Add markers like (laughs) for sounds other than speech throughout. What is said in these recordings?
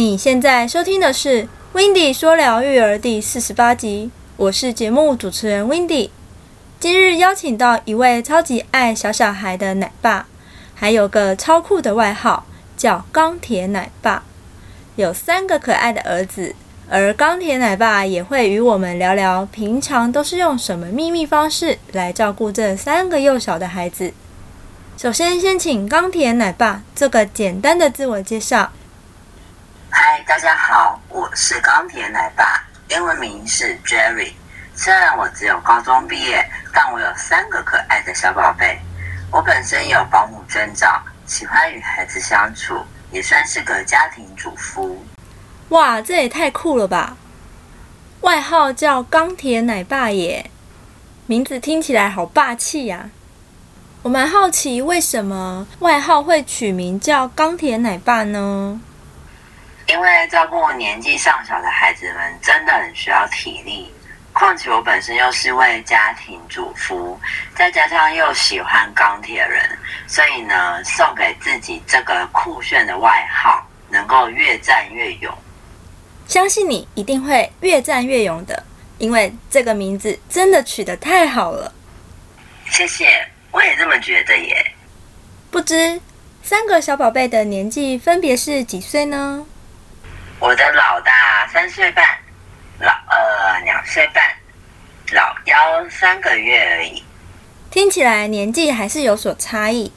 你现在收听的是《w i n d y 说聊育儿》第四十八集，我是节目主持人 w i n d y 今日邀请到一位超级爱小小孩的奶爸，还有个超酷的外号叫“钢铁奶爸”，有三个可爱的儿子。而钢铁奶爸也会与我们聊聊，平常都是用什么秘密方式来照顾这三个幼小的孩子。首先，先请钢铁奶爸做个简单的自我介绍。嗨，大家好，我是钢铁奶爸，英文名是 Jerry。虽然我只有高中毕业，但我有三个可爱的小宝贝。我本身有保姆证照，喜欢与孩子相处，也算是个家庭主妇。哇，这也太酷了吧！外号叫钢铁奶爸耶，名字听起来好霸气呀。我蛮好奇，为什么外号会取名叫钢铁奶爸呢？因为照顾年纪尚小的孩子们真的很需要体力，况且我本身又是位家庭主妇，再加上又喜欢钢铁人，所以呢，送给自己这个酷炫的外号，能够越战越勇。相信你一定会越战越勇的，因为这个名字真的取得太好了。谢谢，我也这么觉得耶。不知三个小宝贝的年纪分别是几岁呢？我的老大三岁半，老二两岁半，老幺三个月而已。听起来年纪还是有所差异，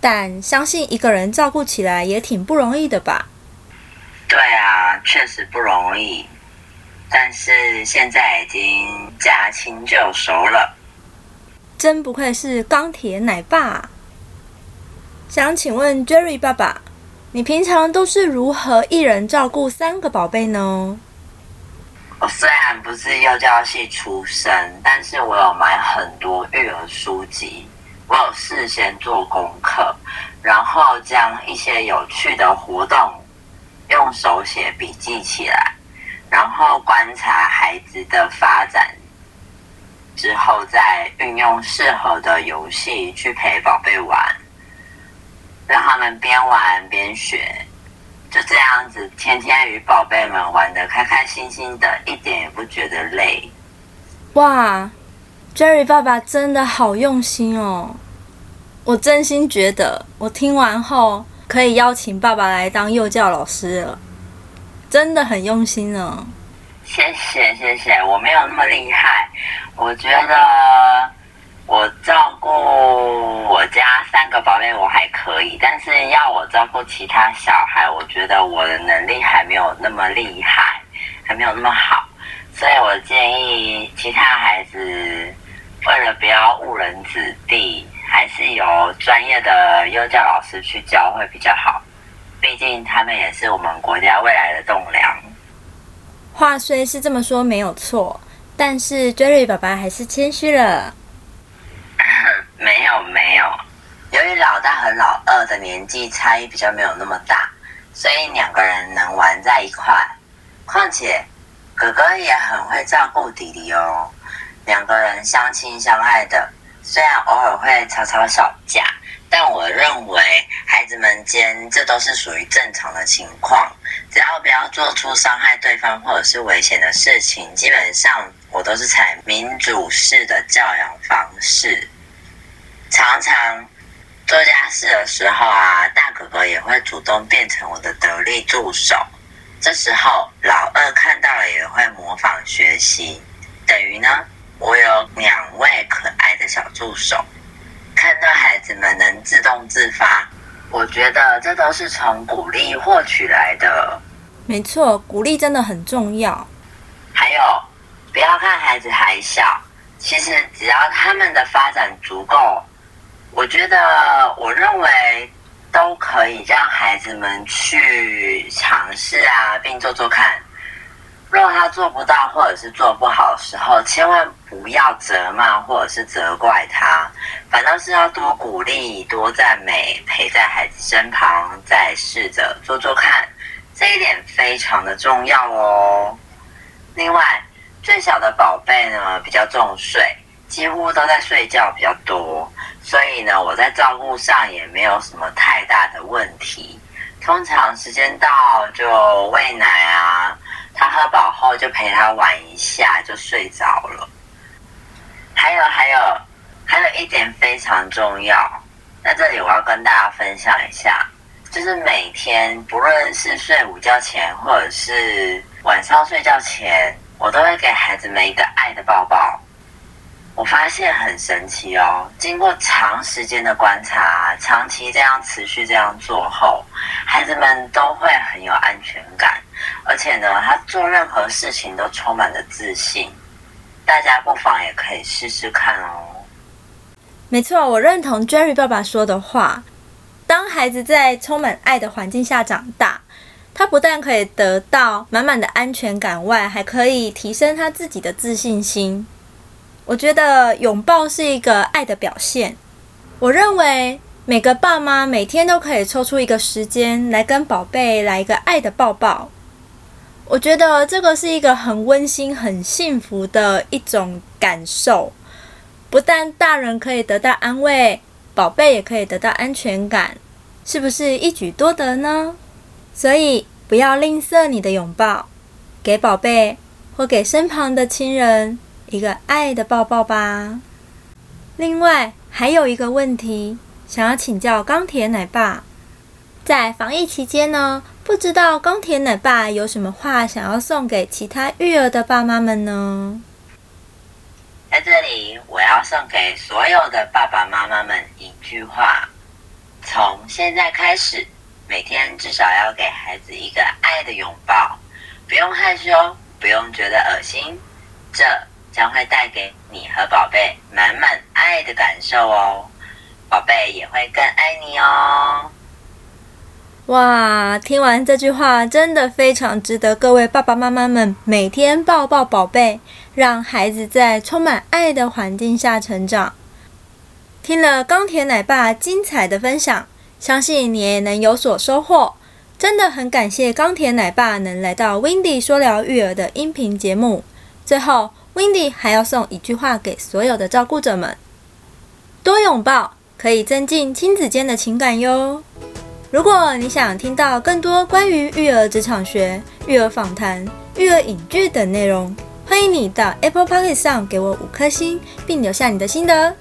但相信一个人照顾起来也挺不容易的吧。对啊，确实不容易，但是现在已经驾轻就熟了。真不愧是钢铁奶爸。想请问 Jerry 爸爸，你平常都是如何一人照顾三个宝贝呢？我虽然不是幼教系出身，但是我有买很多育儿书籍，我有事先做功课，然后将一些有趣的活动。用手写笔记起来，然后观察孩子的发展，之后再运用适合的游戏去陪宝贝玩，让他们边玩边学，就这样子天天与宝贝们玩的开开心心的，一点也不觉得累。哇，Jerry 爸爸真的好用心哦！我真心觉得，我听完后。可以邀请爸爸来当幼教老师了，真的很用心呢。谢谢谢谢，我没有那么厉害，我觉得我照顾我家三个宝贝我还可以，但是要我照顾其他小孩，我觉得我的能力还没有那么厉害，还没有那么好，所以我建议其他孩子为了不要误人子弟。还是由专业的幼教老师去教会比较好，毕竟他们也是我们国家未来的栋梁。话虽是这么说没有错，但是 Jerry 爸爸还是谦虚了。没 (laughs) 有没有，由于老大和老二的年纪差异比较没有那么大，所以两个人能玩在一块。况且哥哥也很会照顾弟弟哦，两个人相亲相爱的。虽然偶尔会吵吵小架，但我认为孩子们间这都是属于正常的情况。只要不要做出伤害对方或者是危险的事情，基本上我都是采民主式的教养方式。常常做家事的时候啊，大哥哥也会主动变成我的得力助手。这时候老二看到了也会模仿学习，等于呢。我有两位可爱的小助手，看到孩子们能自动自发，我觉得这都是从鼓励获取来的。没错，鼓励真的很重要。还有，不要看孩子还小，其实只要他们的发展足够，我觉得，我认为都可以让孩子们去尝试啊，并做做看。如果他做不到或者是做不好的时候，千万不要责骂或者是责怪他，反倒是要多鼓励、多赞美，陪在孩子身旁，再试着做做看，这一点非常的重要哦。另外，最小的宝贝呢比较重睡，几乎都在睡觉比较多，所以呢，我在照顾上也没有什么太大的问题。通常时间到就喂奶啊，他喝饱后就陪他玩一下就睡着了。还有还有还有一点非常重要，在这里我要跟大家分享一下，就是每天不论是睡午觉前或者是晚上睡觉前，我都会给孩子们一个爱的抱抱。我发现很神奇哦，经过长时间的观察，长期这样持续这样做后，孩子们都会很有安全感，而且呢，他做任何事情都充满了自信。大家不妨也可以试试看哦。没错，我认同 Jerry 爸爸说的话。当孩子在充满爱的环境下长大，他不但可以得到满满的安全感外，还可以提升他自己的自信心。我觉得拥抱是一个爱的表现。我认为每个爸妈每天都可以抽出一个时间来跟宝贝来一个爱的抱抱。我觉得这个是一个很温馨、很幸福的一种感受。不但大人可以得到安慰，宝贝也可以得到安全感，是不是一举多得呢？所以不要吝啬你的拥抱，给宝贝或给身旁的亲人。一个爱的抱抱吧。另外还有一个问题，想要请教钢铁奶爸，在防疫期间呢，不知道钢铁奶爸有什么话想要送给其他育儿的爸妈们呢？在这里，我要送给所有的爸爸妈妈们一句话：从现在开始，每天至少要给孩子一个爱的拥抱，不用害羞，不用觉得恶心，这。将会带给你和宝贝满满爱的感受哦，宝贝也会更爱你哦。哇，听完这句话，真的非常值得各位爸爸妈妈们每天抱抱宝贝，让孩子在充满爱的环境下成长。听了钢铁奶爸精彩的分享，相信你也能有所收获。真的很感谢钢铁奶爸能来到 w i n d y 说聊育儿的音频节目。最后。Windy 还要送一句话给所有的照顾者们：多拥抱可以增进亲子间的情感哟。如果你想听到更多关于育儿职场学、育儿访谈、育儿影剧等内容，欢迎你到 Apple p o c k e t 上给我五颗星，并留下你的心得。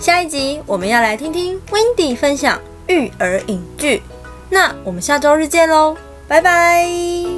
下一集我们要来听听 Windy 分享育儿影剧，那我们下周日见喽，拜拜。